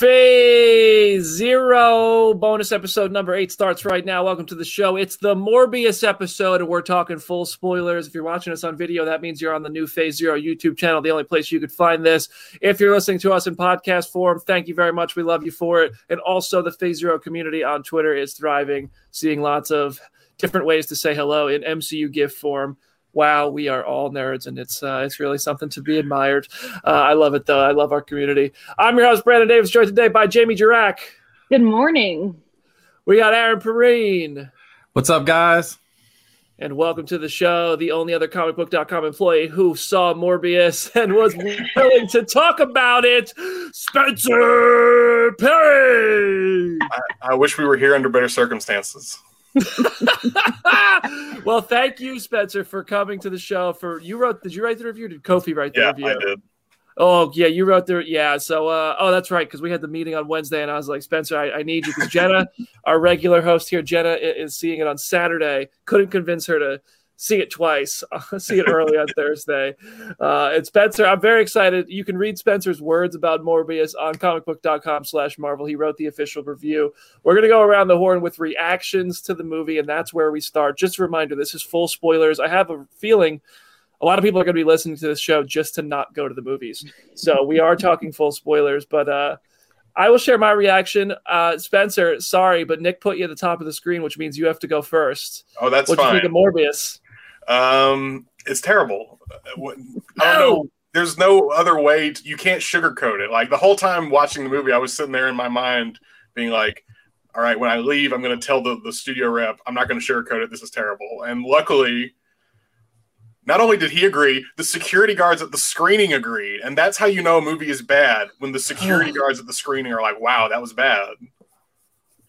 Phase Zero bonus episode number eight starts right now. Welcome to the show. It's the Morbius episode, and we're talking full spoilers. If you're watching us on video, that means you're on the new Phase Zero YouTube channel, the only place you could find this. If you're listening to us in podcast form, thank you very much. We love you for it. And also, the Phase Zero community on Twitter is thriving, seeing lots of different ways to say hello in MCU GIF form wow, we are all nerds, and it's uh, it's really something to be admired. Uh, I love it though. I love our community. I'm your host Brandon Davis, joined today by Jamie Jirak. Good morning. We got Aaron Perrine. What's up, guys? And welcome to the show, the only other comicbook.com employee who saw Morbius and was willing to talk about it, Spencer Perry. I, I wish we were here under better circumstances. well, thank you, Spencer, for coming to the show. For you wrote, did you write the review? Did Kofi write the yeah, review? I did. Oh yeah, you wrote the yeah. So uh, oh, that's right, because we had the meeting on Wednesday, and I was like, Spencer, I, I need you because Jenna, our regular host here, Jenna is seeing it on Saturday. Couldn't convince her to see it twice. see it early on Thursday. Uh, and Spencer, I'm very excited. You can read Spencer's words about Morbius on comicbook.com slash Marvel. He wrote the official review. We're going to go around the horn with reactions to the movie, and that's where we start. Just a reminder, this is full spoilers. I have a feeling a lot of people are going to be listening to this show just to not go to the movies. So we are talking full spoilers, but uh, I will share my reaction. Uh, Spencer, sorry, but Nick put you at the top of the screen, which means you have to go first. Oh, that's what fine. What do you think of Morbius? Um, it's terrible. I don't know. There's no other way. To, you can't sugarcoat it. Like the whole time watching the movie, I was sitting there in my mind being like, all right, when I leave, I'm going to tell the, the studio rep, I'm not going to sugarcoat it. This is terrible. And luckily, not only did he agree, the security guards at the screening agreed. And that's how you know a movie is bad when the security guards at the screening are like, wow, that was bad.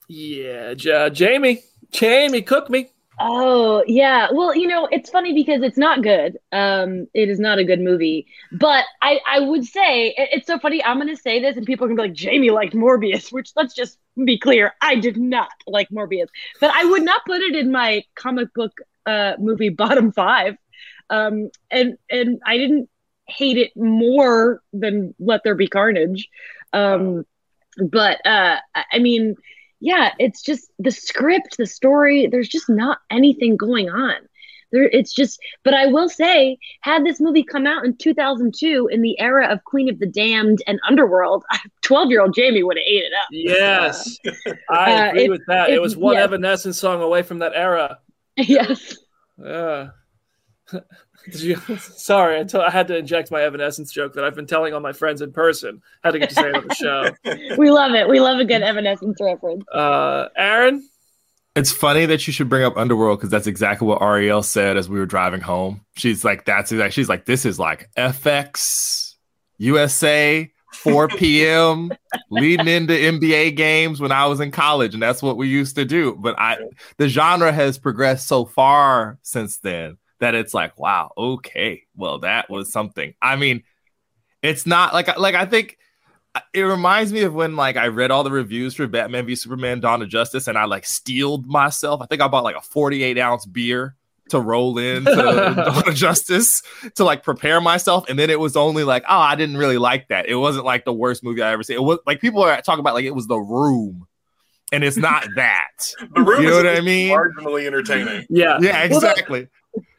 Yeah, J- Jamie, Jamie, cook me. Oh yeah, well you know it's funny because it's not good. Um, it is not a good movie. But I I would say it, it's so funny. I'm gonna say this and people are gonna be like Jamie liked Morbius, which let's just be clear, I did not like Morbius. But I would not put it in my comic book uh, movie bottom five. Um, and and I didn't hate it more than Let There Be Carnage. Um, but uh, I mean yeah, it's just the script, the story, there's just not anything going on. There, it's just, but I will say, had this movie come out in 2002 in the era of Queen of the Damned and Underworld, 12 year old Jamie would have ate it up. Yes, I Uh, agree it- with that. It, it- was one yeah. Evanescence song away from that era. yes. Yeah. Did you, sorry, I I had to inject my Evanescence joke that I've been telling all my friends in person. Had to get to say it on the show. We love it. We love a good Evanescence reference. Uh, Aaron, It's funny that you should bring up Underworld because that's exactly what Ariel said as we were driving home. She's like, that's exactly, she's like, this is like FX, USA, 4 p.m., leading into NBA games when I was in college. And that's what we used to do. But I, the genre has progressed so far since then that it's like, wow, okay, well, that was something. I mean, it's not like, like, I think it reminds me of when like I read all the reviews for Batman v Superman Dawn of Justice and I like steeled myself. I think I bought like a 48 ounce beer to roll in to Dawn of Justice to like prepare myself. And then it was only like, oh, I didn't really like that. It wasn't like the worst movie I ever seen. It was like people are talking about like it was the room. And it's not that. The room You know is what I mean? marginally entertaining. yeah, Yeah, Well, exactly.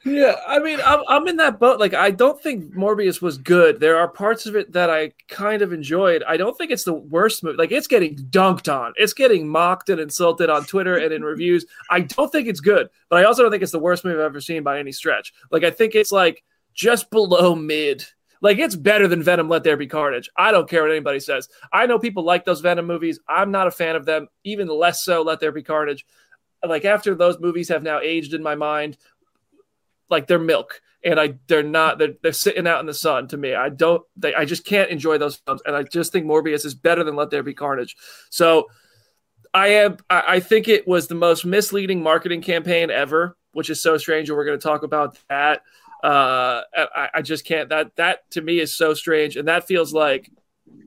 Yeah, I mean, I'm, I'm in that boat. Like, I don't think Morbius was good. There are parts of it that I kind of enjoyed. I don't think it's the worst movie. Like, it's getting dunked on, it's getting mocked and insulted on Twitter and in reviews. I don't think it's good, but I also don't think it's the worst movie I've ever seen by any stretch. Like, I think it's like just below mid. Like, it's better than Venom Let There Be Carnage. I don't care what anybody says. I know people like those Venom movies. I'm not a fan of them, even less so Let There Be Carnage like after those movies have now aged in my mind like they're milk and I they're not they're, they're sitting out in the sun to me. I don't they I just can't enjoy those films and I just think Morbius is better than Let There Be Carnage. So I am I, I think it was the most misleading marketing campaign ever, which is so strange and we're going to talk about that. Uh I, I just can't that that to me is so strange and that feels like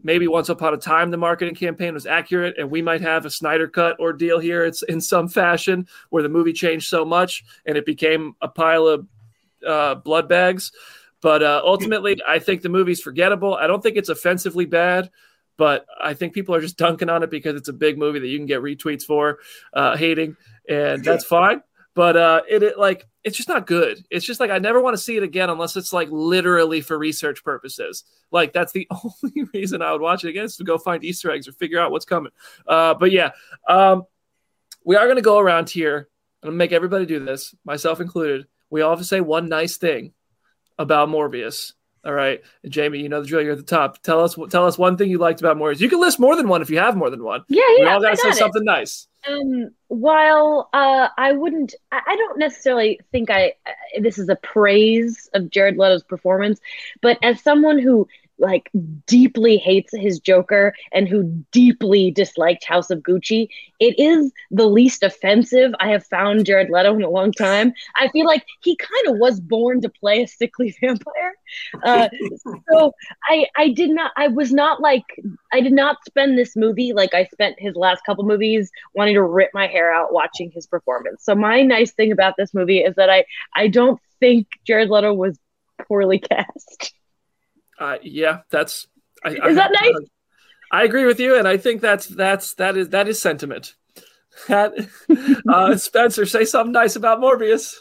maybe once upon a time the marketing campaign was accurate and we might have a Snyder cut ordeal here it's in some fashion where the movie changed so much and it became a pile of uh, blood bags. But uh, ultimately, I think the movie's forgettable. I don't think it's offensively bad, but I think people are just dunking on it because it's a big movie that you can get retweets for, uh, hating, and that's fine. But uh, it, it like it's just not good. It's just like I never want to see it again unless it's like literally for research purposes. Like that's the only reason I would watch it again is to go find Easter eggs or figure out what's coming. Uh, but yeah, um, we are going to go around here and make everybody do this, myself included we all have to say one nice thing about Morbius. All right, and Jamie, you know the drill. You're at the top. Tell us, tell us one thing you liked about Morbius. You can list more than one if you have more than one. Yeah, yeah. We all gotta say it. something nice. Um, while uh, I wouldn't, I, I don't necessarily think I uh, this is a praise of Jared Leto's performance, but as someone who like deeply hates his Joker and who deeply disliked House of Gucci, it is the least offensive I have found Jared Leto in a long time. I feel like he kind of was born to play a sickly vampire. Uh, so I I did not I was not like I did not spend this movie like I spent his last couple movies wanting to rip my hair out watching his performance. So my nice thing about this movie is that I I don't think Jared Leto was poorly cast. Uh, yeah, that's. I, is I, that nice? I agree with you, and I think that's that's that is that is sentiment. That, uh, Spencer, say something nice about Morbius.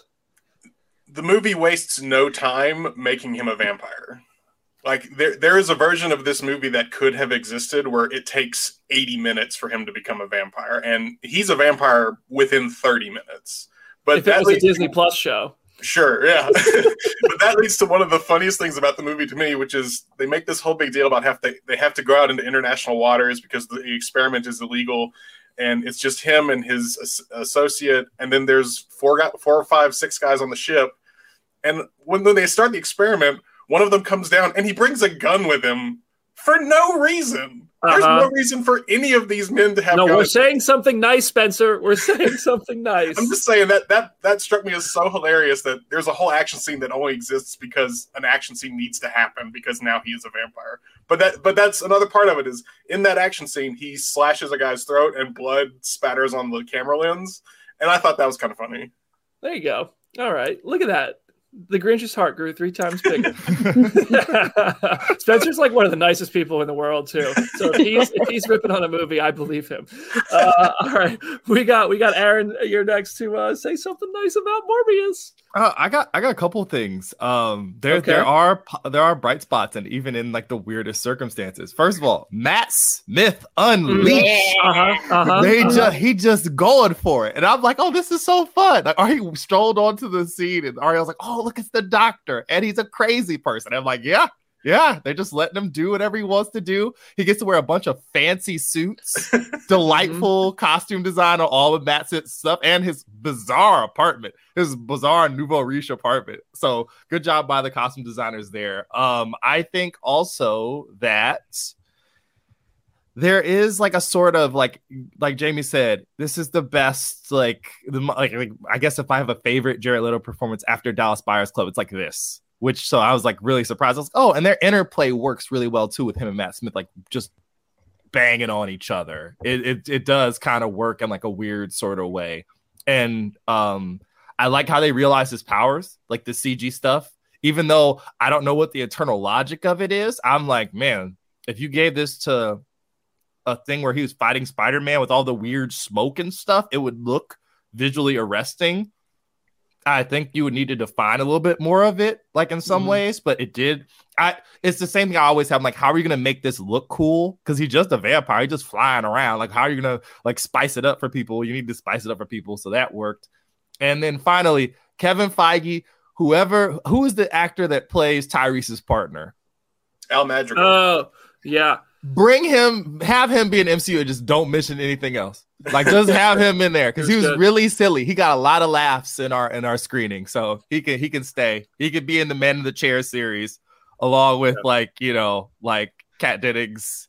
The movie wastes no time making him a vampire. Like there, there is a version of this movie that could have existed where it takes 80 minutes for him to become a vampire, and he's a vampire within 30 minutes. But if that was a Disney Plus show, Sure, yeah. but that leads to one of the funniest things about the movie to me, which is they make this whole big deal about have to they have to go out into international waters because the experiment is illegal, and it's just him and his associate, and then there's four four or five, six guys on the ship, and when, when they start the experiment, one of them comes down and he brings a gun with him for no reason. There's uh-huh. no reason for any of these men to have. No, guns. we're saying something nice, Spencer. We're saying something nice. I'm just saying that that that struck me as so hilarious that there's a whole action scene that only exists because an action scene needs to happen because now he is a vampire. But that but that's another part of it is in that action scene he slashes a guy's throat and blood spatters on the camera lens, and I thought that was kind of funny. There you go. All right, look at that the Grinch's heart grew three times bigger. Spencer's like one of the nicest people in the world too. So if he's if he's ripping on a movie, I believe him. Uh, all right, we got we got Aaron. You're next to uh, say something nice about Morbius. Uh, I got I got a couple things. Um, there okay. there are there are bright spots, and even in like the weirdest circumstances. First of all, Matt Smith unleashed. Yeah. Uh-huh, uh-huh, they uh-huh. just he just going for it, and I'm like, oh, this is so fun. Like, he strolled onto the scene, and Ariel's like, oh, look, it's the doctor, and he's a crazy person. I'm like, yeah, yeah, they're just letting him do whatever he wants to do. He gets to wear a bunch of fancy suits, delightful mm-hmm. costume design on all of Matt's stuff, and his bizarre apartment, his bizarre nouveau riche apartment. So good job by the costume designers there. Um, I think also that there is like a sort of like like Jamie said, this is the best like the like, like I guess if I have a favorite Jared Leto performance after Dallas Buyers Club, it's like this which so I was like really surprised. I was like, oh, and their interplay works really well too with him and Matt Smith, like just banging on each other. It it, it does kind of work in like a weird sort of way. And um I like how they realize his powers, like the CG stuff. Even though I don't know what the eternal logic of it is, I'm like, man, if you gave this to a thing where he was fighting Spider-Man with all the weird smoke and stuff, it would look visually arresting I think you would need to define a little bit more of it, like in some Mhm. ways, but it did. I it's the same thing I always have. Like, how are you gonna make this look cool? Because he's just a vampire, he's just flying around. Like, how are you gonna like spice it up for people? You need to spice it up for people, so that worked. And then finally, Kevin Feige, whoever who is the actor that plays Tyrese's partner, Al Madrigal. Oh, yeah. Bring him, have him be an MCU, and just don't mention anything else. Like, just have him in there because he was really silly. He got a lot of laughs in our in our screening, so he can he can stay. He could be in the Man in the Chair series along with like you know like Kat Dennings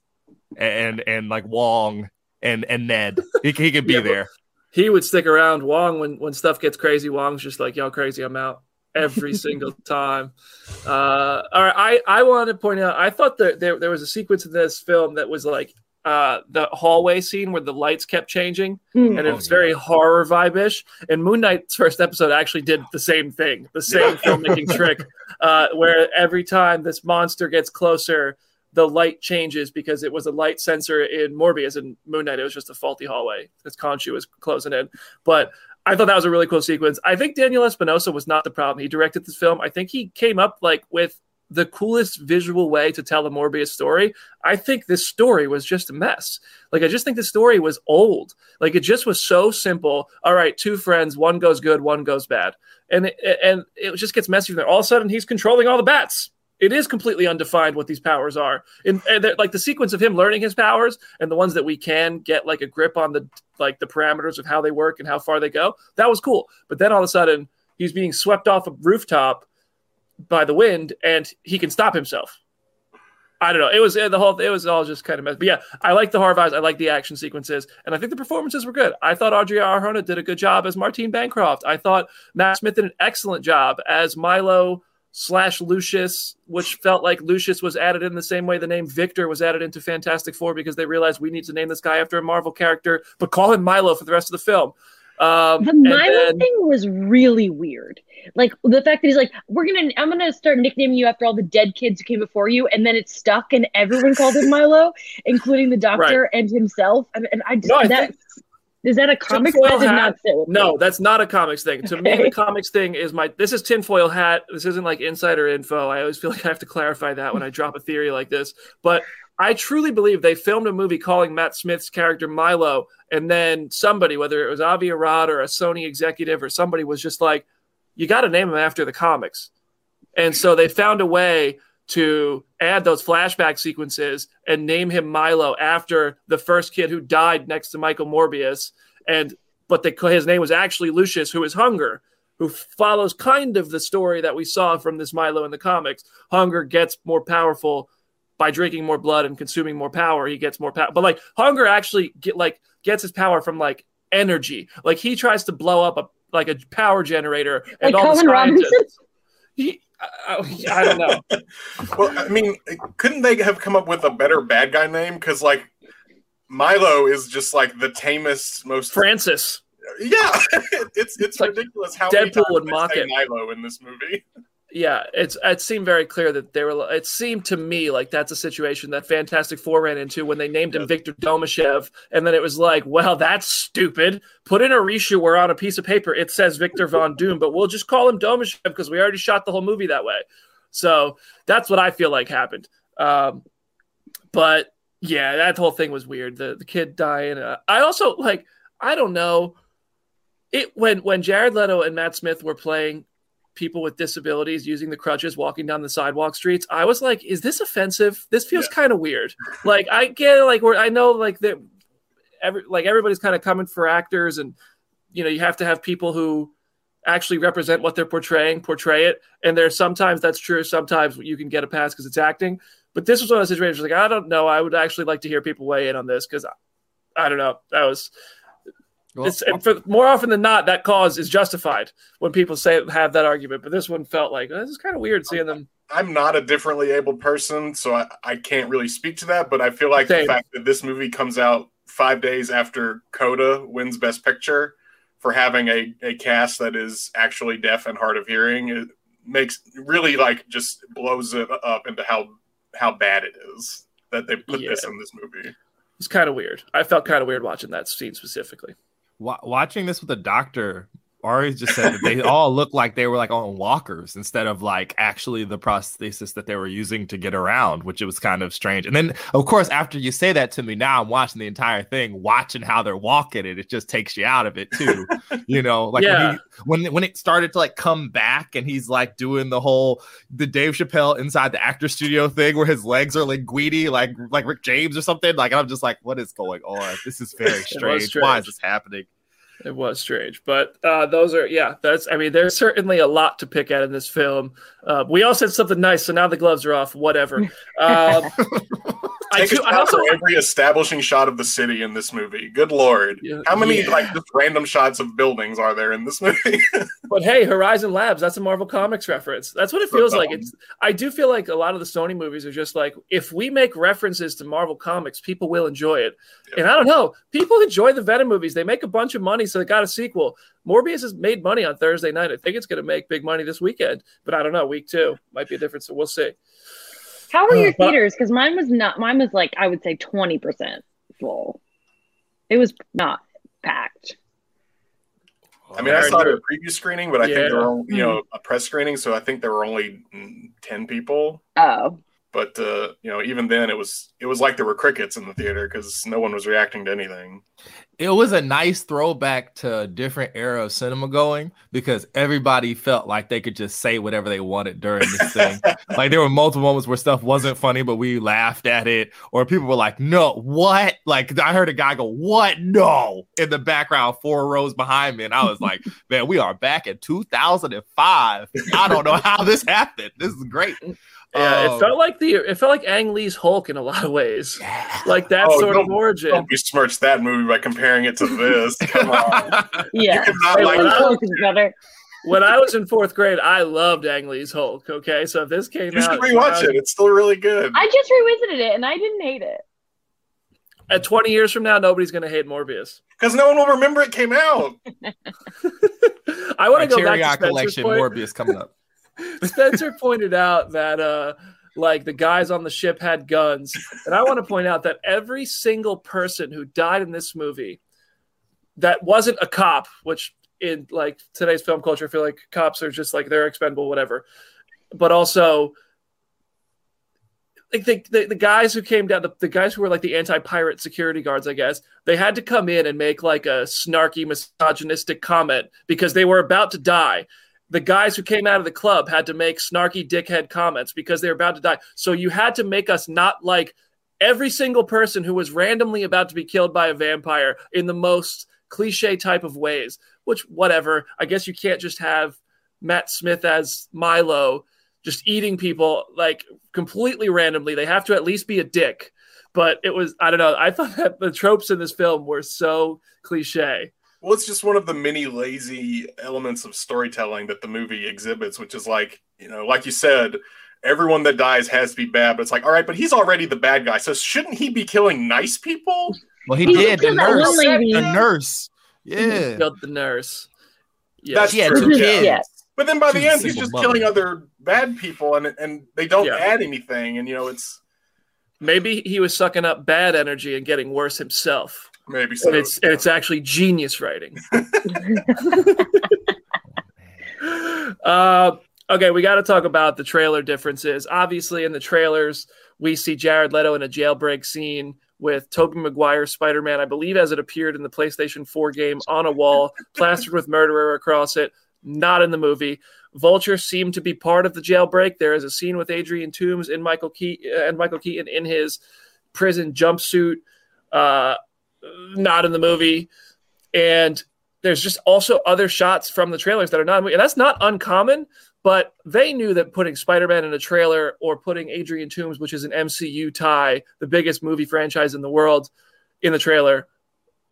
and and like Wong and and Ned. He, he could be Yeah, there. He would stick around. Wong, when when stuff gets crazy, Wong's just like, "Y'all crazy, I'm out." Every single time. Uh, all right, I I wanted to point out. I thought that there there was a sequence in this film that was like uh, the hallway scene where the lights kept changing, Mm. and it Oh, was very horror vibe-ish. And Moon Knight's first episode actually did the same thing, the same filmmaking trick, uh, where every time this monster gets closer, the light changes because it was a light sensor in Morbius and Moon Knight. It was just a faulty hallway because Khonshu was closing in. But I thought that was a really cool sequence. I think Daniel Espinosa was not the problem. He directed this film. I think he came up like with the coolest visual way to tell a Morbius story. I think this story was just a mess. Like I just think the story was old. Like it just was so simple. All right, two friends, one goes good, one goes bad, and it, and it just gets messy from there. All of a sudden, he's controlling all the bats. It is completely undefined what these powers are. And, and like the sequence of him learning his powers and the ones that we can get like a grip on the like the parameters of how they work and how far they go. That was cool. But then all of a sudden, he's being swept off a rooftop by the wind, and he can stop himself. I don't know. It was uh, the whole. It was all just kind of mess. But yeah, I like the horror vibes. I like the action sequences, and I think the performances were good. I thought Adria Arjona did a good job as Martine Bancroft. I thought Matt Smith did an excellent job as Milo slash Lucius, which felt like Lucius was added in the same way the name Victor was added into Fantastic Four because they realized we need to name this guy after a Marvel character, but call him Milo for the rest of the film. Um, The Milo then- thing was really weird. Like the fact that he's like, "We're gonna, I'm gonna start nicknaming you after all the dead kids who came before you," and then it stuck, and everyone called him Milo, including the doctor and himself. And, and I, No, I that think- is that a comic Tinfoil that did hat- not sit No, that's not a comics thing. To me, the comics thing is my. This is tinfoil hat. This isn't like insider info. I always feel like I have to clarify that when I drop a theory like this. But I truly believe they filmed a movie calling Matt Smith's character Milo, and then somebody, whether it was Avi Arad or a Sony executive or somebody, was just like, "You got to name him after the comics." And so they found a way to add those flashback sequences and name him Milo after the first kid who died next to Michael Morbius. And but the, his name was actually Lucius, who is Hunger, who follows kind of the story that we saw from this Milo in the comics. Hunger gets more powerful by drinking more blood and consuming more power. He gets more power, but like Hunger actually get like gets his power from like energy. Like he tries to blow up a like a power generator, and Like all the Colin Robinson? He, I, I don't know. Well, I mean, couldn't they have come up with a better bad guy name? Because like Milo is just like the tamest, most Francis. yeah. it's it's like ridiculous how many Deadpool would mock say it. Milo in this movie. Yeah, it's it seemed very clear that they were. It seemed to me like that's a situation that Fantastic Four ran into when they named him Victor Domashev, and then it was like, well, that's stupid. Put in a reshoot where on a piece of paper it says Victor Von Doom, but we'll just call him Domashev because we already shot the whole movie that way. So that's what I feel like happened. Um, but yeah, that whole thing was weird. The the kid dying. Uh, I also like. I don't know. It when when Jared Leto and Matt Smith were playing people with disabilities using the crutches walking down the sidewalk streets i was like is this offensive? This feels kind of weird. Like i get like where i know like that every like everybody's kind of coming for actors and you know you have to have people who actually represent what they're portraying portray it. And there's sometimes that's true sometimes you can get a pass because it's acting. But this was one of those situations like i don't know i would actually like to hear people weigh in on this because I, I don't know that was Well, it's, and for more often than not, that cause is justified when people say have that argument. But this one felt like this is kind of weird seeing them. I'm not a differently abled person, so I, I can't really speak to that. But I feel like Same. the fact that this movie comes out five days after Coda wins Best Picture for having a, a cast that is actually deaf and hard of hearing it makes really like just blows it up into how how bad it is that they put this in this movie. It's kind of weird. I felt kind of weird watching that scene specifically. Wa- watching this with a doctor Ari just said that they all looked like they were like on walkers instead of like actually the prosthesis that they were using to get around, which it was kind of strange. And then, of course, after you say that to me, now I'm watching the entire thing, watching how they're walking it. It just takes you out of it too, you know. Like Yeah. when, he, when when it started to like come back, and he's like doing the whole the Dave Chappelle inside the actor studio thing where his legs are linguini, like like Rick James or something. Like I'm just like, what is going on? This is very strange. Why is this happening? It was strange, but uh, those are yeah. That's I mean, there's certainly a lot to pick at in this film. Uh, we all said something nice, so now the gloves are off. Whatever. Um, I, Take a do, I also every establishing shot of the city in this movie. Good lord, Yeah. how many Yeah. like just random shots of buildings are there in this movie? But hey, Horizon Labs, that's a Marvel Comics reference. That's what it feels like. It's I do feel like a lot of the Sony movies are just like if we make references to Marvel Comics, people will enjoy it. And I don't know, people enjoy the Venom movies. They make a bunch of money, so they got a sequel. Morbius has made money on Thursday night. I think it's going to make big money this weekend, but I don't know. Week two might be a difference, so we'll see. How were uh, your But- theaters? Because mine was not. Mine was like I would say twenty percent full. It was not packed. I mean, I saw it at a preview screening, but I Yeah. think there were you hmm. know a press screening, so I think there were only ten people. Oh, But uh, you know, even then, it was it was like there were crickets in the theater because no one was reacting to anything. it was a nice throwback to a different era of cinema going because everybody felt like they could just say whatever they wanted during this thing. like there were multiple moments where stuff wasn't funny, but we laughed at it, or people were like, "No, what?" Like I heard a guy go, "What? No!" in the background, four rows behind me, and I was like, "Man, we are back in 2005. I don't know how this happened. This is great." Yeah, Um, it felt like the it felt like Ang Lee's Hulk in a lot of ways, like that Oh, sort of origin. Don't besmirch that movie by comparing it to this. Come on, yeah. you cannot like when I- Hulk is better. when I was in fourth grade, I loved Ang Lee's Hulk. Okay, so if this came out You should out rewatch it. It's still really good. I just revisited it and I didn't hate it. at 20 years from now, nobody's going to hate Morbius. Because no one will remember it came out. I want to go back to Spencer's collection point. Morbius coming up. Spencer pointed out that uh, like the guys on the ship had guns, and I want to point out that every single person who died in this movie that wasn't a cop, which in like today's film culture, I feel like cops are just like they're expendable, whatever. But also, like the, the, the guys who came down, the, the guys who were like the anti-pirate security guards, I guess, they had to come in and make like a snarky, misogynistic comment because they were about to die the guys who came out of the club had to make snarky dickhead comments because they were about to die. So you had to make us not like every single person who was randomly about to be killed by a vampire in the most cliche type of ways, which, whatever. I guess you can't just have Matt Smith as Milo just eating people like completely randomly. They have to at least be a dick. But it was, I don't know. I thought that the tropes in this film were so cliche. Well, it's just one of the many lazy elements of storytelling that the movie exhibits, which is like, you know, like you said, everyone that dies has to be bad, but it's like, all right, but he's already the bad guy. So shouldn't he be killing nice people? Well, he He did. The nurse. one. The nurse. Yeah. Killed the nurse. Yeah. That's She had true. two kids. Yeah. But then by the She's a end, he's just mother. killing other bad people, and and they don't Yeah. add anything. And you know, it's Maybe he was sucking up bad energy and getting worse himself. Maybe so. And it's and it's actually genius writing. uh, okay, we got to talk about the trailer differences. Obviously, in the trailers, we see Jared Leto in a jailbreak scene with Tobey Maguire Spider Man, I believe, as it appeared in the PlayStation 4 game on a wall, plastered with murderer across it. Not in the movie. Vulture seemed to be part of the jailbreak. There is a scene with Adrian Toomes and Michael Keaton and Michael Keaton in his prison jumpsuit. Uh, not in the movie. And there's just also other shots from the trailers that are not, and that's not uncommon. But they knew that putting Spider-Man in a trailer or putting Adrian Toomes, which is an MCU tie, the biggest movie franchise in the world, in the trailer,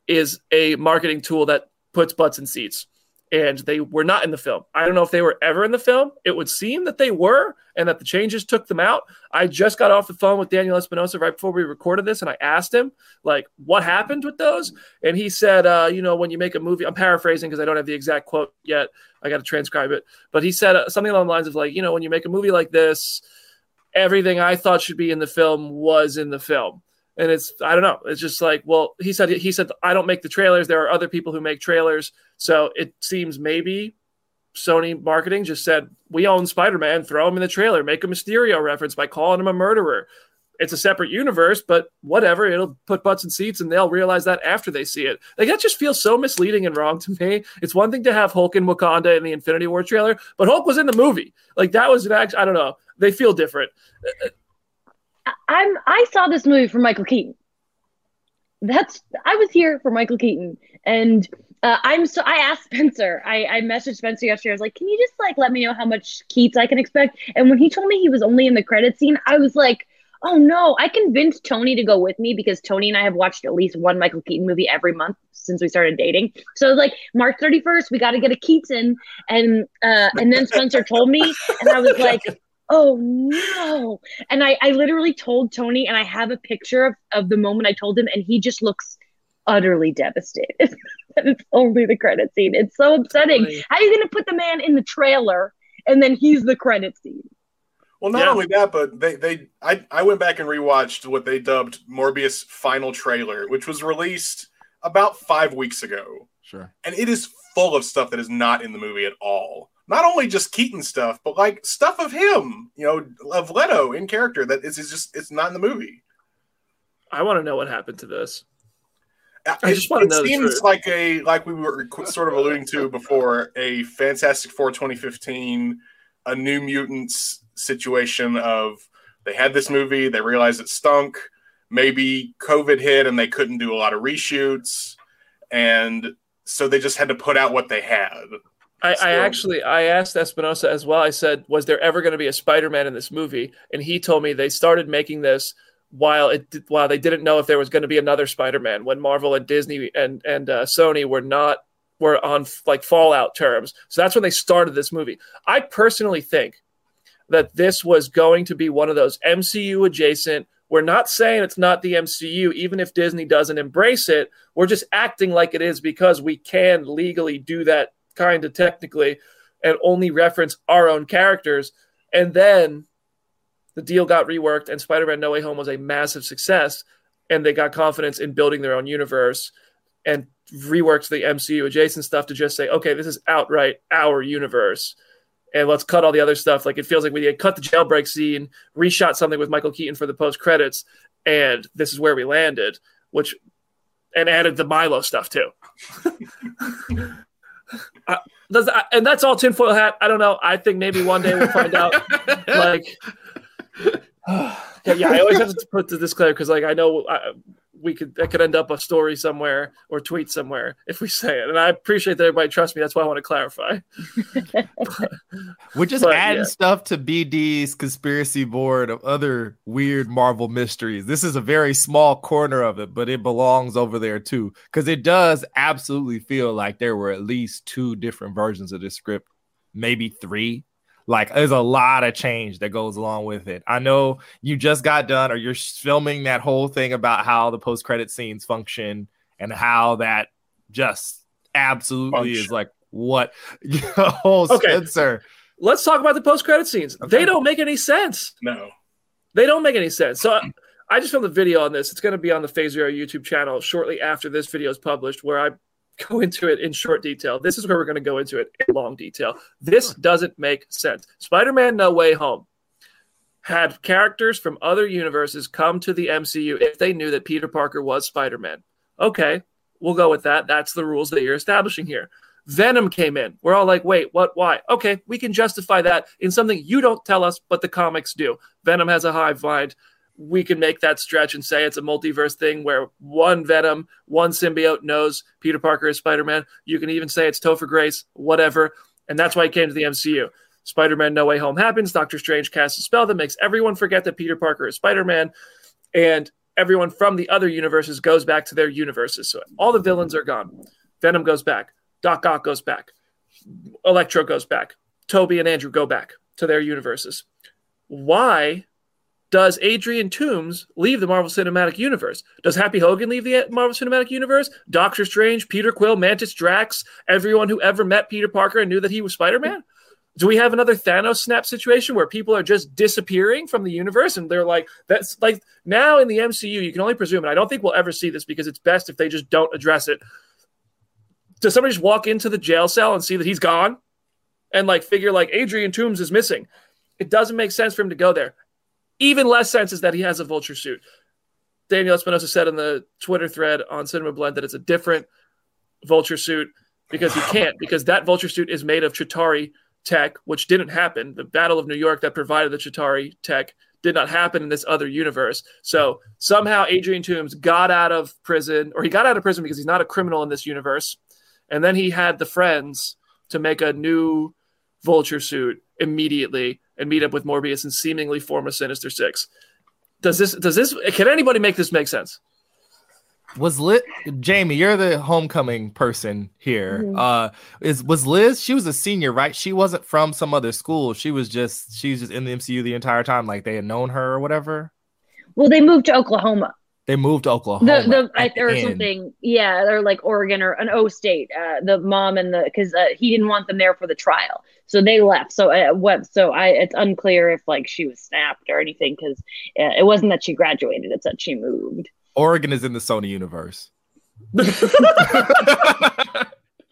is a marketing tool that puts butts in seats. And they were not in the film. I don't know if they were ever in the film. It would seem that they were, and that the changes took them out. I just got off the phone with Daniel Espinosa right before we recorded this, and I asked him, like, what happened with those? And he said, uh, you know, when you make a movie, I'm paraphrasing because I don't have the exact quote yet. I got to transcribe it. But he said uh, something along the lines of, like, you know, when you make a movie like this, everything I thought should be in the film was in the film. And it's I don't know. It's just like, well, he said he said I don't make the trailers. There are other people who make trailers. So it seems maybe Sony marketing just said, "We own Spider-Man. Throw him in the trailer. Make a Mysterio reference by calling him a murderer." It's a separate universe, but whatever. It'll put butts in seats, and they'll realize that after they see it. Like that just feels so misleading and wrong to me. It's one thing to have Hulk in Wakanda in the Infinity War trailer, but Hulk was in the movie. Like that was an act. I don't know. They feel different. I'm I saw this movie for Michael Keaton. That's I was here for Michael Keaton, and uh, I'm so I asked Spencer. I I messaged Spencer yesterday. I was like, "Can you just like let me know how much Keats I can expect?" And when he told me he was only in the credit scene, I was like, "Oh no!" I convinced Tony to go with me because Tony and I have watched at least one Michael Keaton movie every month since we started dating. So like, "March 31st, we got to get a Keaton." And uh, and then Spencer told me, and I was like oh no. And I, I literally told tony and i have a picture of, of the moment i told him and he just looks utterly devastated. That it's only the credit scene. It's so upsetting. How are you going to put the man in the trailer and then he's the credit scene? Well not yeah. only that but they they I, I went back and rewatched what they dubbed morbius final trailer which was released about five weeks ago. Sure. And it is full of stuff that is not in the movie at all not only just Keaton stuff, but like stuff of him, you know, of Leto in character that is, is just it's not in the movie. I want to know what happened to this. I just want to know. It seems like a like we were sort of alluding to before a Fantastic Four 2015, a New Mutants situation of they had this movie, they realized it stunk. Maybe COVID hit and they couldn't do a lot of reshoots, and so they just had to put out what they had. I, I, actually I asked Espinosa as well. I said, "Was there ever going to be a Spider-Man in this movie?" And he told me they started making this while it while they didn't know if there was going to be another Spider-Man when Marvel and Disney and and uh, Sony were not were on like fallout terms. So that's when they started this movie. I personally think that this was going to be one of those MCU adjacent. We're not saying it's not the MCU, even if Disney doesn't embrace it. We're just acting like it is because we can legally do that kind of technically and only reference our own characters. And then the deal got reworked, and Spider Man No Way Home was a massive success. And they got confidence in building their own universe and reworked the MCU adjacent stuff to just say, okay, this is outright our universe. And let's cut all the other stuff. Like it feels like we cut the jailbreak scene, reshot something with Michael Keaton for the post credits, and this is where we landed, which and added the Milo stuff too. Uh, does that, and that's all tinfoil hat. I don't know. I think maybe one day we'll find out. like, yeah, yeah, I always have to put the disclaimer because, like, I know I, we could that could end up a story somewhere or tweet somewhere if we say it. And I appreciate that everybody trusts me. That's why I want to clarify. We're just but, adding yeah. stuff to BD's conspiracy board of other weird Marvel mysteries. This is a very small corner of it, but it belongs over there too. Because it does absolutely feel like there were at least two different versions of this script, maybe three like there's a lot of change that goes along with it. I know you just got done or you're filming that whole thing about how the post credit scenes function and how that just absolutely function. is like what oh okay. Spencer. Let's talk about the post credit scenes. Okay. They don't make any sense. No. They don't make any sense. So I just filmed a video on this. It's going to be on the Phase Zero YouTube channel shortly after this video is published, where I go into it in short detail. This is where we're going to go into it in long detail. This doesn't make sense. Spider Man No Way Home had characters from other universes come to the MCU if they knew that Peter Parker was Spider Man. Okay, we'll go with that. That's the rules that you're establishing here. Venom came in. We're all like, wait, what? Why? Okay, we can justify that in something you don't tell us, but the comics do. Venom has a hive mind we can make that stretch and say it's a multiverse thing where one Venom, one symbiote knows Peter Parker is Spider Man. You can even say it's Topher Grace, whatever. And that's why he came to the MCU. Spider Man No Way Home happens. Doctor Strange casts a spell that makes everyone forget that Peter Parker is Spider Man. And everyone from the other universes goes back to their universes. So all the villains are gone. Venom goes back. Doc Ock goes back. Electro goes back. Tobey and Andrew go back to their universes. Why does Adrian Toomes leave the Marvel Cinematic Universe? Does Happy Hogan leave the Marvel Cinematic Universe? Doctor Strange, Peter Quill, Mantis, Drax, everyone who ever met Peter Parker and knew that he was Spider Man? Do we have another Thanos snap situation where people are just disappearing from the universe and they're like, that's like now in the MCU, you can only presume, and I don't think we'll ever see this because it's best if they just don't address it. Does somebody just walk into the jail cell and see that he's gone and like figure like Adrian Toomes is missing? It doesn't make sense for him to go there. Even less sense is that he has a vulture suit. Daniel Espinosa said in the Twitter thread on Cinema Blend that it's a different vulture suit because he can't, because that vulture suit is made of Chitauri tech, which didn't happen. The Battle of New York that provided the Chitauri tech did not happen in this other universe. So somehow Adrian Toomes got out of prison, or he got out of prison because he's not a criminal in this universe. And then he had the friends to make a new vulture suit immediately and meet up with Morbius and seemingly form a Sinister Six. Does this does this can anybody make this make sense? was lit jamie you're the homecoming person here Mhm. uh is was liz she was a senior right she wasn't from some other school she was just she was just in the mcu the entire time like they had known her or whatever Well, they moved to Oklahoma. they moved to oklahoma The the I, at the or end. something. Yeah, or like Oregon or an O state. Uh, the mom and the because uh, he didn't want them there for the trial, so they left. So uh, what? So I it's unclear if like she was snapped or anything because uh, it wasn't that she graduated; it's that she moved. oregon is in the sony universe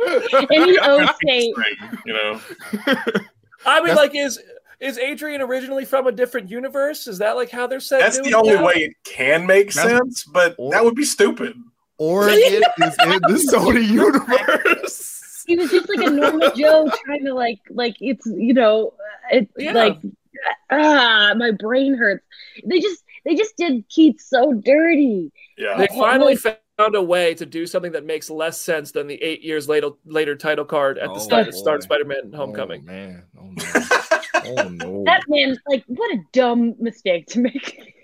Any O state. You know. I mean, That's- like, is is Adrian originally from a different universe? Is that like how they're set? That's doing the only now? way it can make That's- sense, but that would be stupid. oregon is in the sony universe He was just like a normal Joe trying to like like it's you know it's Yeah. like ah my brain hurts. They just they just did Keith so dirty. Yeah. They finally found a way to do something that makes less sense than the eight years later later title card at the Oh, start, start of boy. Spider-Man: Homecoming. oh, man oh no oh no That man, like, what a dumb mistake to make.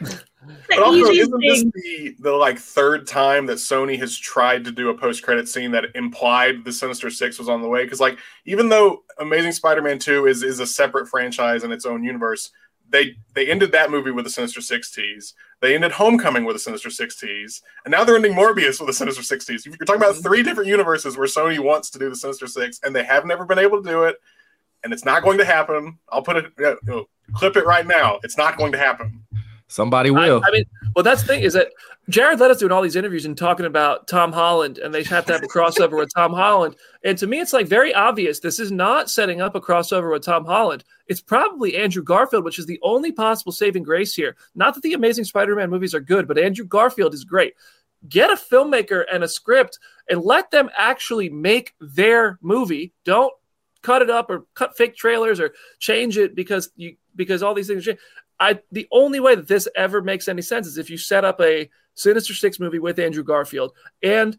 But also, isn't this the, the like third time that Sony has tried to do a post credit scene that implied the Sinister Six was on the way? Because like even though Amazing Spider-Man Two is is a separate franchise in its own universe, they they ended that movie with a Sinister Six tease. They ended Homecoming with a Sinister Six tease, and now they're ending Morbius with a Sinister Six tease. You're talking about mm-hmm. three different universes where Sony wants to do the Sinister Six, and they have never been able to do it, and it's not going to happen. I'll put it, you know, clip it right now. It's not going to happen. Somebody I, will I mean, well, that's the thing is that Jared Leto's doing all these interviews and talking about Tom Holland, and they have to have a crossover with Tom Holland. And to me, it's like very obvious this is not setting up a crossover with Tom Holland. It's probably Andrew Garfield, which is the only possible saving grace here. Not that the Amazing Spider-Man movies are good, but Andrew Garfield is great. Get a filmmaker and a script and let them actually make their movie. Don't cut it up or cut fake trailers or change it because you because all these things change. I the only way that this ever makes any sense is if you set up a Sinister Six movie with Andrew Garfield and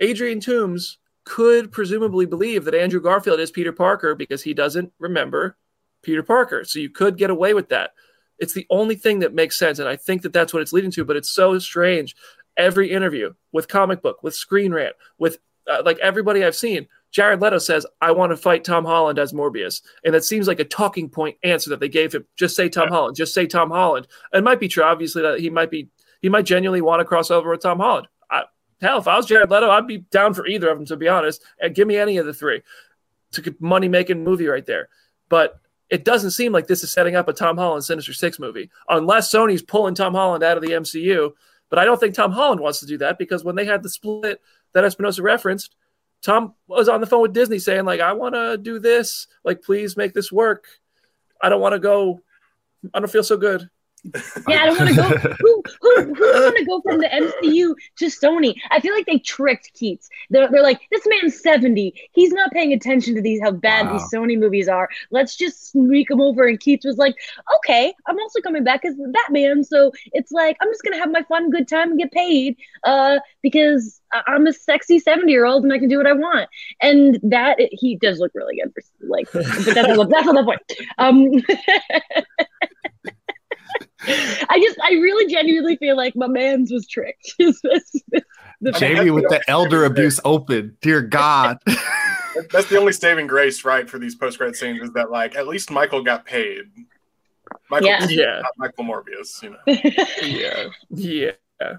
Adrian Toomes could presumably believe that Andrew Garfield is Peter Parker because he doesn't remember Peter Parker. So you could get away with that. It's the only thing that makes sense, and I think that that's what it's leading to. But it's so strange. Every interview with comic book, with Screen Rant, with uh, like everybody I've seen, Jared Leto says, "I want to fight Tom Holland as Morbius," and that seems like a talking point answer that they gave him. Just say Tom Holland. Just say Tom Holland. It might be true, obviously, that he might be he might genuinely want to cross over with Tom Holland. I, hell, if I was Jared Leto, I'd be down for either of them, to be honest. And give me any of the three. It's a money making movie right there. But it doesn't seem like this is setting up a Tom Holland Sinister Six movie, unless Sony's pulling Tom Holland out of the MCU. But I don't think Tom Holland wants to do that because when they had the split that Espinosa referenced, Tom was on the phone with Disney saying, like, I want to do this. Like, please make this work. I don't want to go. I don't feel so good. Yeah, I don't want to go. Who who who want to go from the MCU to Sony? I feel like they tricked Keats. They're, they're like, this man's seventy. He's not paying attention to these how bad Wow. these Sony movies are. Let's just sneak him over. And Keats was like, okay, I'm also coming back as Batman. So it's like I'm just gonna have my fun, good time and get paid. Uh, because I'm a sexy seventy year old and I can do what I want. And that he does look really good for like, but that's not, that's not the point. Um. I just, I really genuinely feel like my man's was tricked. I jamie with the elder abuse open dear god That's the only saving grace, right, for these post credit scenes is that like at least Michael got paid. Michael, Yeah. Yeah. not Michael Morbius, you know. yeah, yeah,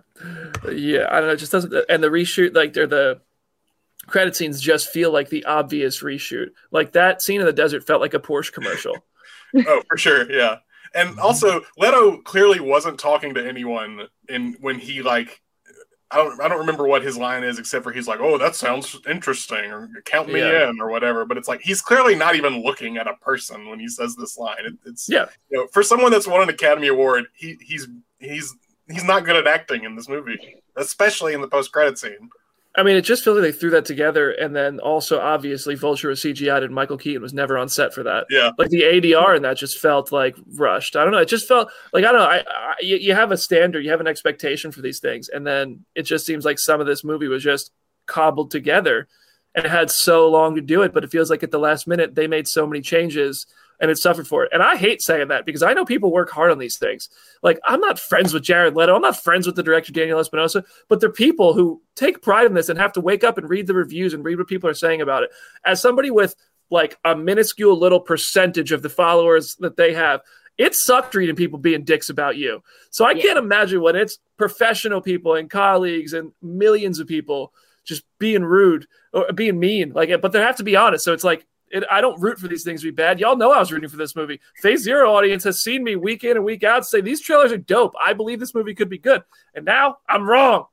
yeah. I don't know. It just doesn't. And the reshoot, like they're the credit scenes just feel like the obvious reshoot. Like that scene in the desert felt like a Porsche commercial. oh, for sure, yeah. And also, Leto clearly wasn't talking to anyone in when he like I don't I don't remember what his line is except for he's like, "Oh, that sounds interesting," or "Count me Yeah. in," or whatever. But it's like he's clearly not even looking at a person when he says this line. It, it's Yeah. you know, for someone that's won an Academy Award, he he's he's he's not good at acting in this movie, especially in the post credit scene. I mean, it just feels like they threw that together, and then also obviously Vulture was CGI'd, and Michael Keaton was never on set for that. Yeah. Like the ADR and that just felt like rushed. I don't know. It just felt like I don't know. I, I you, you have a standard, you have an expectation for these things, and then it just seems like some of this movie was just cobbled together, and it had so long to do it, but it feels like at the last minute they made so many changes. And it suffered for it. And I hate saying that because I know people work hard on these things. Like, I'm not friends with Jared Leto. I'm not friends with the director, Daniel Espinosa, but they're people who take pride in this and have to wake up and read the reviews and read what people are saying about it. As somebody with like a minuscule little percentage of the followers that they have, it sucked reading people being dicks about you. So I Yeah. can't imagine when it's professional people and colleagues and millions of people just being rude or being mean. Like, but they have to be honest. So it's like, it, I don't root for these things to be bad. Y'all know I was rooting for this movie. Phase Zero audience has seen me week in and week out say these trailers are dope. I believe this movie could be good, and now I'm wrong.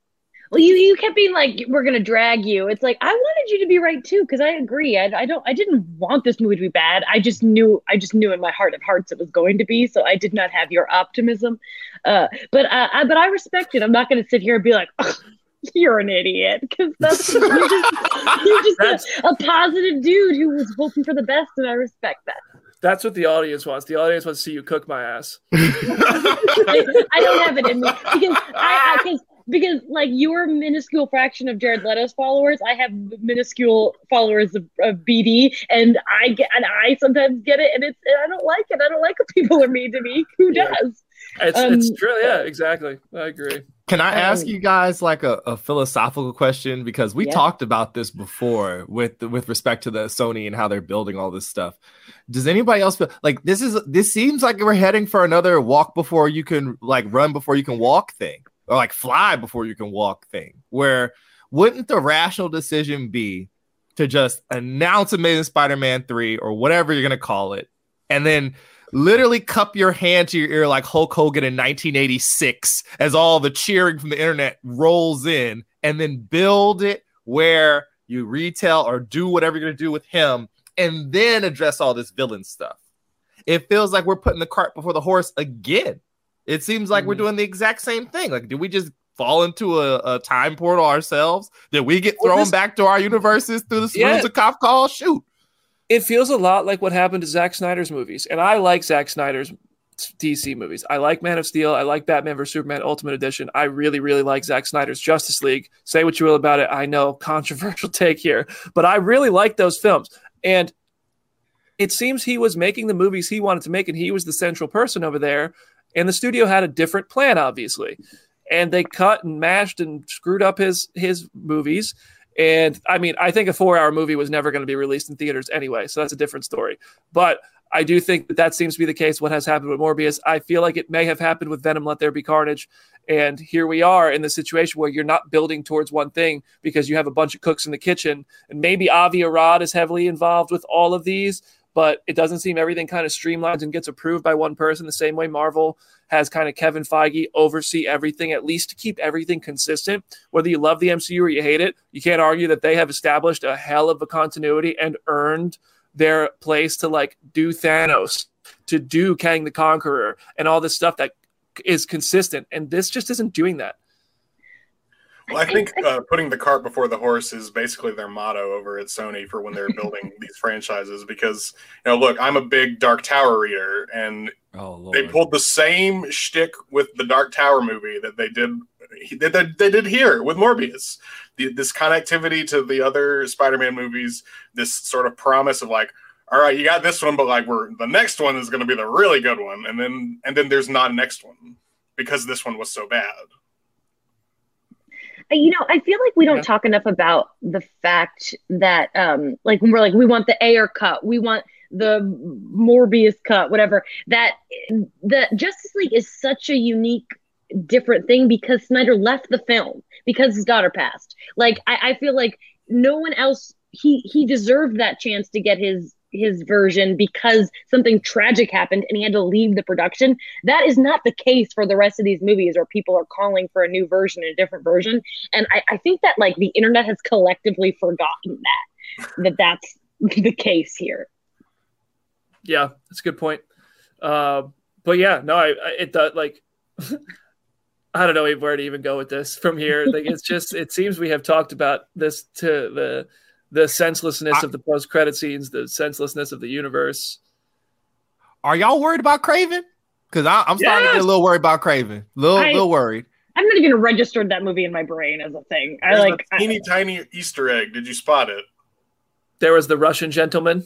Well, you you kept being like, "We're gonna drag you." It's like I wanted you to be right too, because I agree. I, I don't. I didn't want this movie to be bad. I just knew. I just knew in my heart of hearts it was going to be. So I did not have your optimism. Uh, but uh, I, but I respect it. I'm not gonna sit here and be like. "Ugh, You're an idiot because that's you're just, you're just That's- a, a positive dude who was hoping for the best, and I respect that. That's what the audience wants. The audience wants to see you cook my ass. I, I don't have it in me because I, I cause, because like your minuscule fraction of Jared Leto's followers, I have minuscule followers of, of BD, and I get and I sometimes get it, and it's and I don't like it. I don't like when people are mean to me. Who Yeah. does? It's, Um, it's true. Yeah, exactly. I agree. Can I ask Um, you guys like a, a philosophical question because we Yeah. talked about this before with with respect to the Sony and how they're building all this stuff. Does anybody else feel like this is this seems like we're heading for another walk before you can like run before you can walk thing or like fly before you can walk thing where wouldn't the rational decision be to just announce Amazing Spider-Man 3 or whatever you're going to call it and then literally cup your hand to your ear like Hulk Hogan in 1986 as all the cheering from the internet rolls in and then build it where you retail or do whatever you're going to do with him and then address all this villain stuff. It feels like we're putting the cart before the horse again. It seems like we're Mhm. doing the exact same thing. Like, did we just fall into a, a time portal ourselves? Did we get Well, thrown this- back to our universes through the Yeah. of cop call? Shoot. It feels a lot like what happened to Zack Snyder's movies, and I like Zack Snyder's DC movies. I like Man of Steel. I like Batman vs Superman Ultimate Edition. I really, really like Zack Snyder's Justice League. Say what you will about it. I know controversial take here, but I really like those films. And it seems he was making the movies he wanted to make, and he was the central person over there. And the studio had a different plan, obviously, and they cut and mashed and screwed up his his movies. And I mean, I think a four hour movie was never going to be released in theaters anyway, so that's a different story. But I do think that that seems to be the case. What has happened with Morbius, I feel like it may have happened with Venom. Let there be carnage, and here we are in the situation where you're not building towards one thing because you have a bunch of cooks in the kitchen, and maybe Avi Arad is heavily involved with all of these, but it doesn't seem everything kind of streamlines and gets approved by one person the same way Marvel has kind of Kevin Feige oversee everything, at least to keep everything consistent. Whether you love the MCU or you hate it, you can't argue that they have established a hell of a continuity and earned their place to like do Thanos, to do Kang the Conqueror, and all this stuff that is consistent. And this just isn't doing that. Well, I think uh, putting the cart before the horse is basically their motto over at Sony for when they're building these franchises. Because you know, look, I'm a big Dark Tower reader, and Oh they pulled the same shtick with the Dark Tower movie that they did that they, they did here with Morbius. The, this connectivity to the other Spider-Man movies, this sort of promise of like, all right, you got this one, but like we're the next one is going to be the really good one, and then and then there's not a next one because this one was so bad. You know, I feel like we don't Yeah. talk enough about the fact that, um, like when we're like, we want the Ayer cut, we want the Morbius cut, whatever. That the Justice League is such a unique, different thing because Snyder left the film because his daughter passed. Like, I, I feel like no one else he he deserved that chance to get his his version because something tragic happened and he had to leave the production. That is not the case for the rest of these movies where people are calling for a new version, a different version. And I, I think that like the internet has collectively forgotten that, that that's the case here. Yeah, that's a good point. Uh, but yeah, no, I, I it does like I don't know where to even go with this from here. Like it's just it seems we have talked about this to the the senselessness I, of the post credit scenes, the senselessness of the universe. Are y'all worried about Kraven? Because I'm starting yes. to get a little worried about Kraven. Little, I, little worried. I'm not even registered that movie in my brain as a thing. I like a teeny I, tiny Easter egg. Did you spot it? There was the Russian gentleman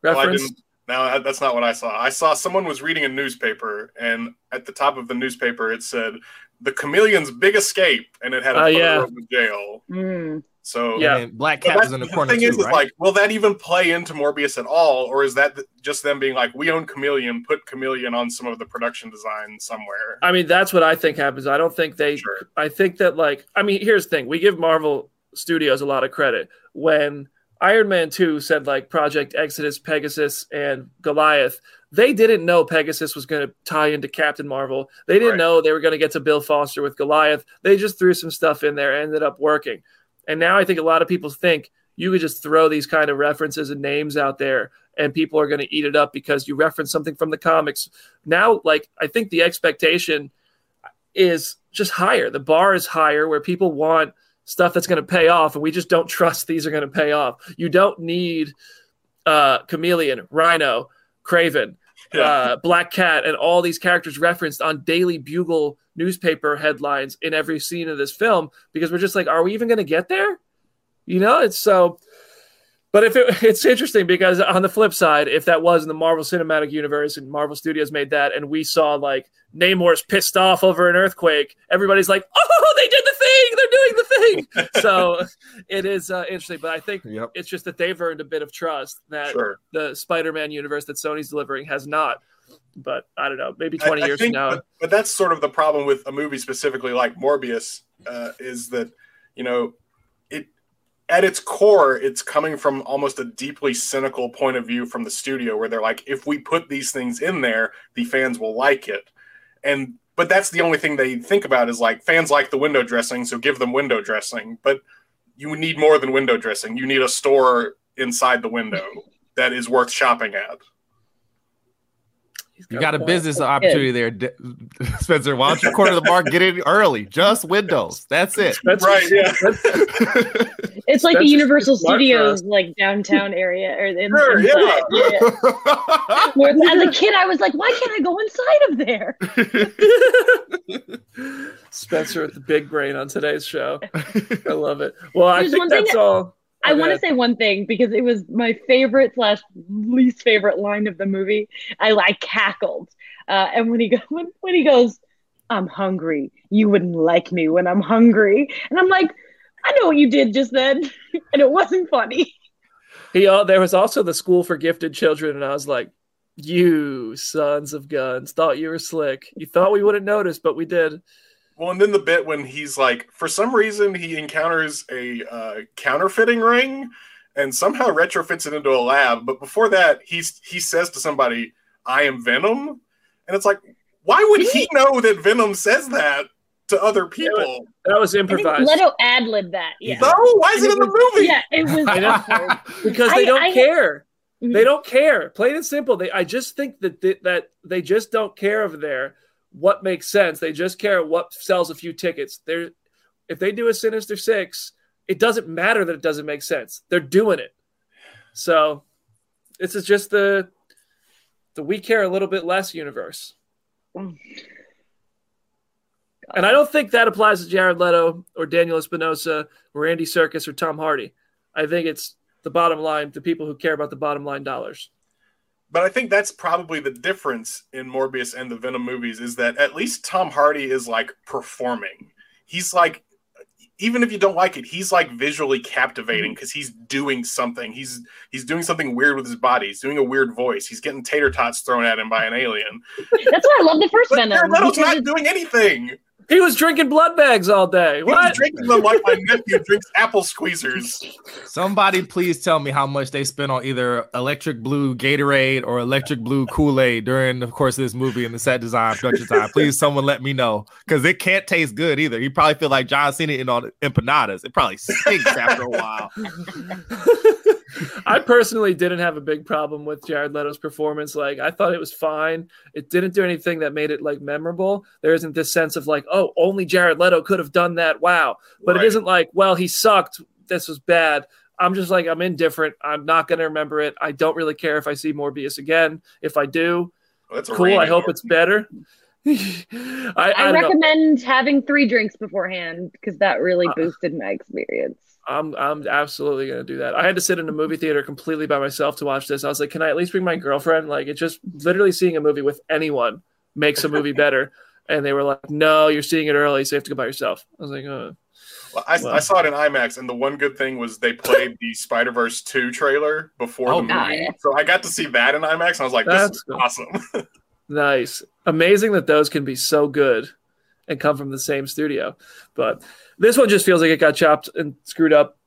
reference. Well, no, that's not what I saw. I saw someone was reading a newspaper, and at the top of the newspaper it said "The Chameleon's Big Escape," and it had a uh, photo yeah. of the jail. Mm. So yeah, Black Cat was in the, the corner thing too, is, right? is like, will that even play into Morbius at all, or is that just them being like, we own Chameleon, put Chameleon on some of the production design somewhere? I mean, that's what I think happens. I don't think they. Sure. I think that like, I mean, here's the thing: we give Marvel Studios a lot of credit when Iron Man 2 said like Project Exodus, Pegasus, and Goliath. They didn't know Pegasus was going to tie into Captain Marvel. They didn't right. know they were going to get to Bill Foster with Goliath. They just threw some stuff in there, ended up working. And now I think a lot of people think you could just throw these kind of references and names out there and people are going to eat it up because you reference something from the comics. Now, like, I think the expectation is just higher. The bar is higher where people want – stuff that's going to pay off, and we just don't trust these are going to pay off. You don't need uh, Chameleon, Rhino, Kraven, yeah. uh, Black Cat, and all these characters referenced on Daily Bugle newspaper headlines in every scene of this film because we're just like, are we even going to get there? You know, it's so but if it, it's interesting because on the flip side, if that was in the Marvel Cinematic Universe and Marvel Studios made that, and we saw like Namor's pissed off over an earthquake, everybody's like, "Oh, they did the thing! They're doing the thing!" so it is uh, interesting. But I think yep. it's just that they've earned a bit of trust that sure. the Spider-Man universe that Sony's delivering has not. But I don't know, maybe twenty I, I years think, from now. But, but, that's sort of the problem with a movie specifically like Morbius uh, is that you know at its core, it's coming from almost a deeply cynical point of view from the studio, where they're like, if we put these things in there, the fans will like it. And but that's the only thing they think about is like fans like the window dressing, so give them window dressing. But you need more than window dressing. You need a store inside the window that is worth shopping at. You got a business opportunity there, Spencer. Why don't you corner the market, get in early? Just windows. That's it. That's right. Yeah. it's like the Universal Studios, like downtown area, or in, sure, inside. yeah. yeah. Where, as a kid, I was like, why can't I go inside of there? Spencer with the big brain on today's show. I love it. Well, There's I think that's all. I want to say one thing because it was my favorite slash least favorite line of the movie. I like cackled, uh, and when he go when, when he goes, "I'm hungry. You wouldn't like me when I'm hungry," and I'm like, I know what you did just then, and it wasn't funny. He uh, there was also the school for gifted children, and I was like, "You sons of guns, thought you were slick. You thought we wouldn't notice, but we did." Well, and then the bit when he's like, for some reason, he encounters a uh, counterfeiting ring, and somehow retrofits it into a lab. But before that, he's he says to somebody, "I am Venom," and it's like, why would he know that Venom says that to other people? That was improvised. Leto ad lib that. Yeah. No, why is and it, in was, the movie? Yeah, it was because they don't I, care. I, they don't care. Plain and simple. They. I just think that they, that they just don't care over there what makes sense. They just care what sells a few tickets. They're if they do a Sinister Six, it doesn't matter that it doesn't make sense. They're doing it. So this is just the the we care a little bit less universe. And I don't think that applies to Jared Leto or Daniel Espinosa or Andy Serkis or Tom Hardy. I think it's the bottom line the people who care about the bottom line dollars but I think that's probably the difference in Morbius and the Venom movies is that at least Tom Hardy is like performing. He's like even if you don't like it, he's like visually captivating mm-hmm. because he's doing something. He's he's doing something weird with his body. He's doing a weird voice. He's getting tater tots thrown at him by an alien. That's why I love the first but Venom. Jared Leto's not doing anything. He was drinking blood bags all day. He was What? drinking them like my nephew drinks apple squeezers. Somebody please tell me how much they spent on either electric blue Gatorade or electric blue Kool-Aid during the course of this movie and the set design production time. Please someone let me know. Because it can't taste good either. You probably feel like John Cena eating on empanadas. It probably stinks after a while. I personally didn't have a big problem with Jared Leto's performance. Like I thought it was fine. It didn't do anything that made it like memorable. There isn't this sense of like, oh, only Jared Leto could have done that. Wow. But Right. it isn't like, well, he sucked. This was bad. I'm just like, I'm indifferent. I'm not gonna remember it. I don't really care if I see Morbius again. If I do, Well, that's cool. I hope it's better. I, I, I, don't know. recommend having three drinks beforehand because that really Uh, boosted my experience. I'm I'm absolutely gonna do that. I had to sit in a movie theater completely by myself to watch this. I was like, can I at least bring my girlfriend? Like, it's just literally seeing a movie with anyone makes a movie better. And they were like, no, you're seeing it early, so you have to go by yourself. I was like, uh, Well, I, Well. I saw it in IMAX, and the one good thing was they played the Spider Verse two trailer before Oh, the movie, nice. so I got to see that in IMAX, and I was like, "This That's is cool. awesome." nice, amazing that those can be so good and come from the same studio. But this one just feels like it got chopped and screwed up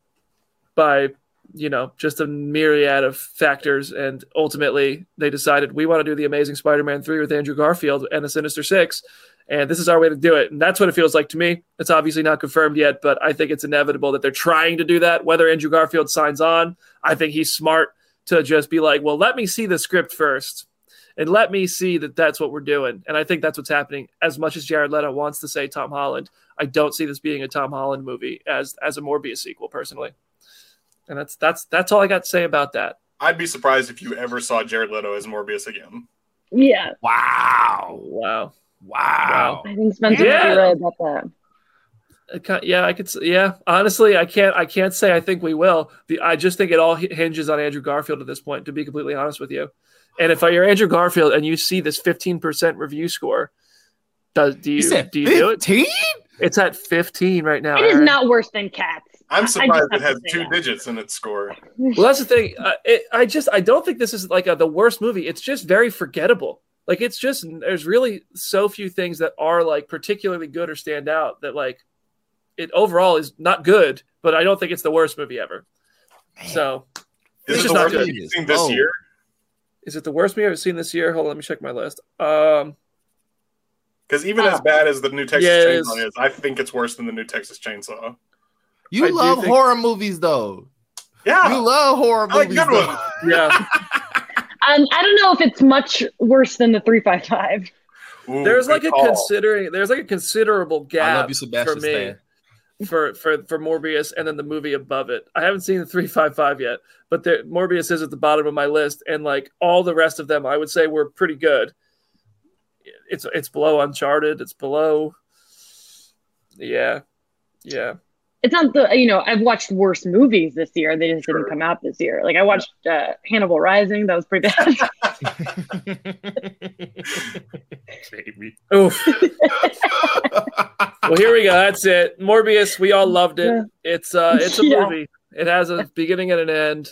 by you know just a myriad of factors. And ultimately they decided we want to do the amazing spider-man 3 with andrew garfield and the sinister six and this is our way to do it. And that's what it feels like to me. It's obviously not confirmed yet but i think it's inevitable that they're trying to do that. Whether andrew garfield signs on i think he's smart to just be like well let me see the script first and let me see that that's what we're doing and i think that's what's happening as much as jared leto wants to say tom holland i don't see this being a tom holland movie as as a morbius sequel personally and that's that's that's all I got to say about that. I'd be surprised if you ever saw Jared Leto as Morbius again. Yeah, Wow. Wow. Wow. I think Spencer Yeah. might be right about that. Yeah, I could. s- Yeah, honestly, I can't. I can't say I think we will. The I just think it all hinges on Andrew Garfield at this point. To be completely honest with you, and if you're Andrew Garfield and you see this 15% review score, does do you You said do you do it? 15? It's at 15 right now. It is Aaron. not worse than cats. I I'm surprised it has two that. digits in its score. Well, that's the thing. Uh, it, I just I don't think this is like a, the worst movie. It's just very forgettable. Like it's just there's really so few things that are like particularly good or stand out that like it overall is not good. But I don't think it's the worst movie ever. So Is It's it just the not worst good. movie you've seen this Oh. year? Is it the worst movie I've seen this year? Hold on, let me check my list. Um, Because even as bad as the new Texas Yeah, Chainsaw is. is, I think it's worse than the new Texas Chainsaw. You I love think- horror movies, though. Yeah, You love horror I like movies. good though. yeah, Um, I don't know if it's much worse than the three five five. Ooh, there's like a call. considering there's like a considerable I gap love you, Sebastian for me. Stan. For for for Morbius and then the movie above it. I haven't seen the 355 yet, but Morbius is at the bottom of my list and like all the rest of them I would say were pretty good. It's it's below Uncharted, it's below Yeah. Yeah. It's not the you know I've watched worse movies this year. They just Sure. didn't come out this year. Like I watched uh, Hannibal Rising. That was pretty bad. Jamie. Oof. well, here we go. That's it. Morbius, we all loved it. It's uh it's a Yeah. movie. It has a beginning and an end.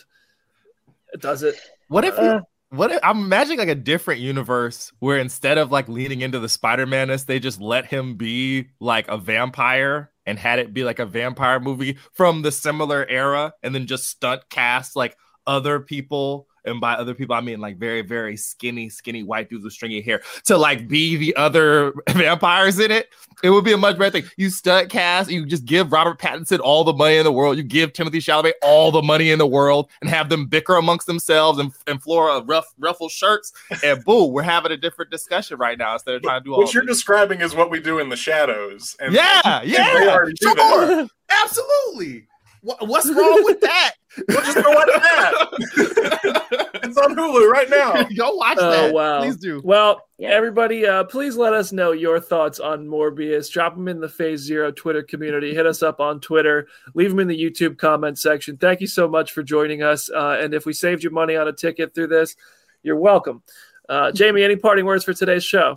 It does it. What if Uh. what if, I'm imagining like a different universe where instead of like leaning into the Spider-Man-ness, they just let him be like a vampire and had it be like a vampire movie from the similar era and then just stunt cast like other people and by other people I mean like very very skinny skinny white dudes with stringy hair to like be the other vampires in it it would be a much better thing. You stunt cast you just give Robert Pattinson all the money in the world. You give Timothée Chalamet all the money in the world and have them bicker amongst themselves and, and Flora rough ruffle shirts. And boom we're having a different discussion right now instead of trying to do all What you're describing is what we do in the shadows. And yeah yeah sure. absolutely What, what's wrong with that We'll just go watch that. it's on Hulu right now. Go watch that. Oh, that. wow. Please do. Well, Yeah. everybody, uh, please let us know your thoughts on Morbius. Drop them in the Phase Zero Twitter community. Hit us up on Twitter. Leave them in the YouTube comment section. Thank you so much for joining us. Uh, and if we saved you money on a ticket through this, you're welcome. Uh, Jamie, any parting words for today's show?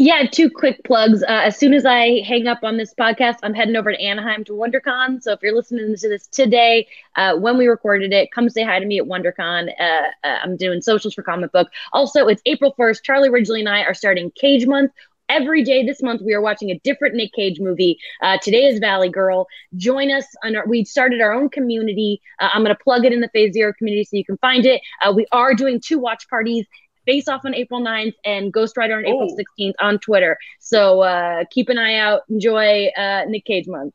Yeah, two quick plugs. Uh, as soon as I hang up on this podcast, I'm heading over to Anaheim to WonderCon. So if you're listening to this today, uh, when we recorded it, come say hi to me at WonderCon. Uh, uh, I'm doing socials for comic book. Also, it's April 1st. Charlie Ridgely and I are starting Cage Month. every day this month we are watching a different Nick Cage movie. Uh, today is Valley Girl. Join us on our, we started our own community. Uh, I'm going to plug it in the Phase Zero community so you can find it. We are doing two watch parties. Face Off on April 9th and Ghost Rider on April Oh. 16th on Twitter. So uh, keep an eye out. Enjoy uh, Nick Cage month.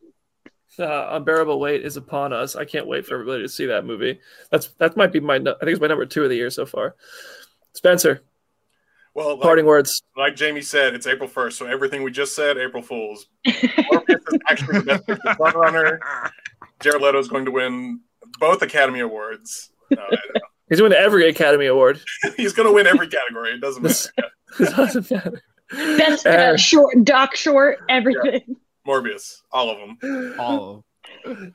Uh, Unbearable Weight is upon us. I can't wait for everybody to see that movie. That's that might be my. I think it's my number two of the year so far. Spencer, Well, like, parting words. like Jamie said, it's April 1st, so everything we just said, April Fools. Morbius is actually the best picture front runner. Jared Leto is going to win both Academy Awards. No, I don't know. He's winning every Academy Award. He's going to win every category. It doesn't matter. it doesn't matter. Best uh, Uh, short, doc short, everything. Morbius, all of them. all of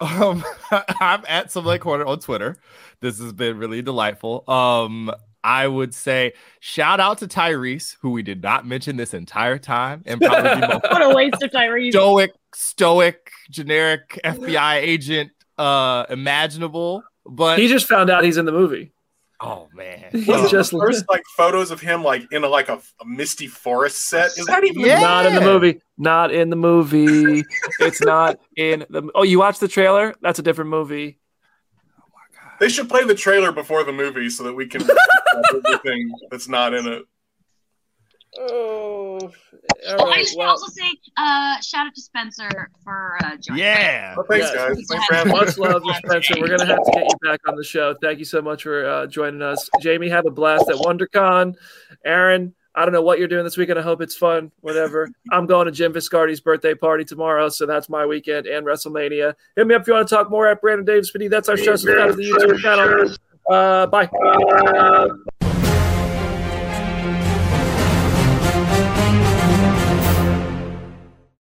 um i'm at some like corner on twitter this has been really delightful um i would say shout out to tyrese who we did not mention this entire time and probably What a waste of Tyrese. stoic stoic generic fbi agent uh imaginable but He just found out he's in the movie. oh man He's just the first like photos of him like in a like a, a misty forest set? Is that even Yeah. Not in the movie. Not in the movie. it's not in the. Oh, you watched the trailer? That's a different movie. They should play the trailer before the movie so that we can everything that's not in it. Oh, all Oh, I right. just want Well, to also say, uh, shout out to Spencer for uh, joining. yeah Well, thanks, Yes. guys. Thanks for having much love to Spencer. We're gonna have to get you back on the show. Thank you so much for uh, joining us, Jamie. Have a blast at WonderCon. Aaron, I don't know what you're doing this weekend. I hope it's fun. Whatever. I'm going to Jim Viscardi's birthday party tomorrow, so that's my weekend and WrestleMania. Hit me up if you want to talk more at Brandon Davis That's our show. Subscribe to the YouTube channel. Uh, bye.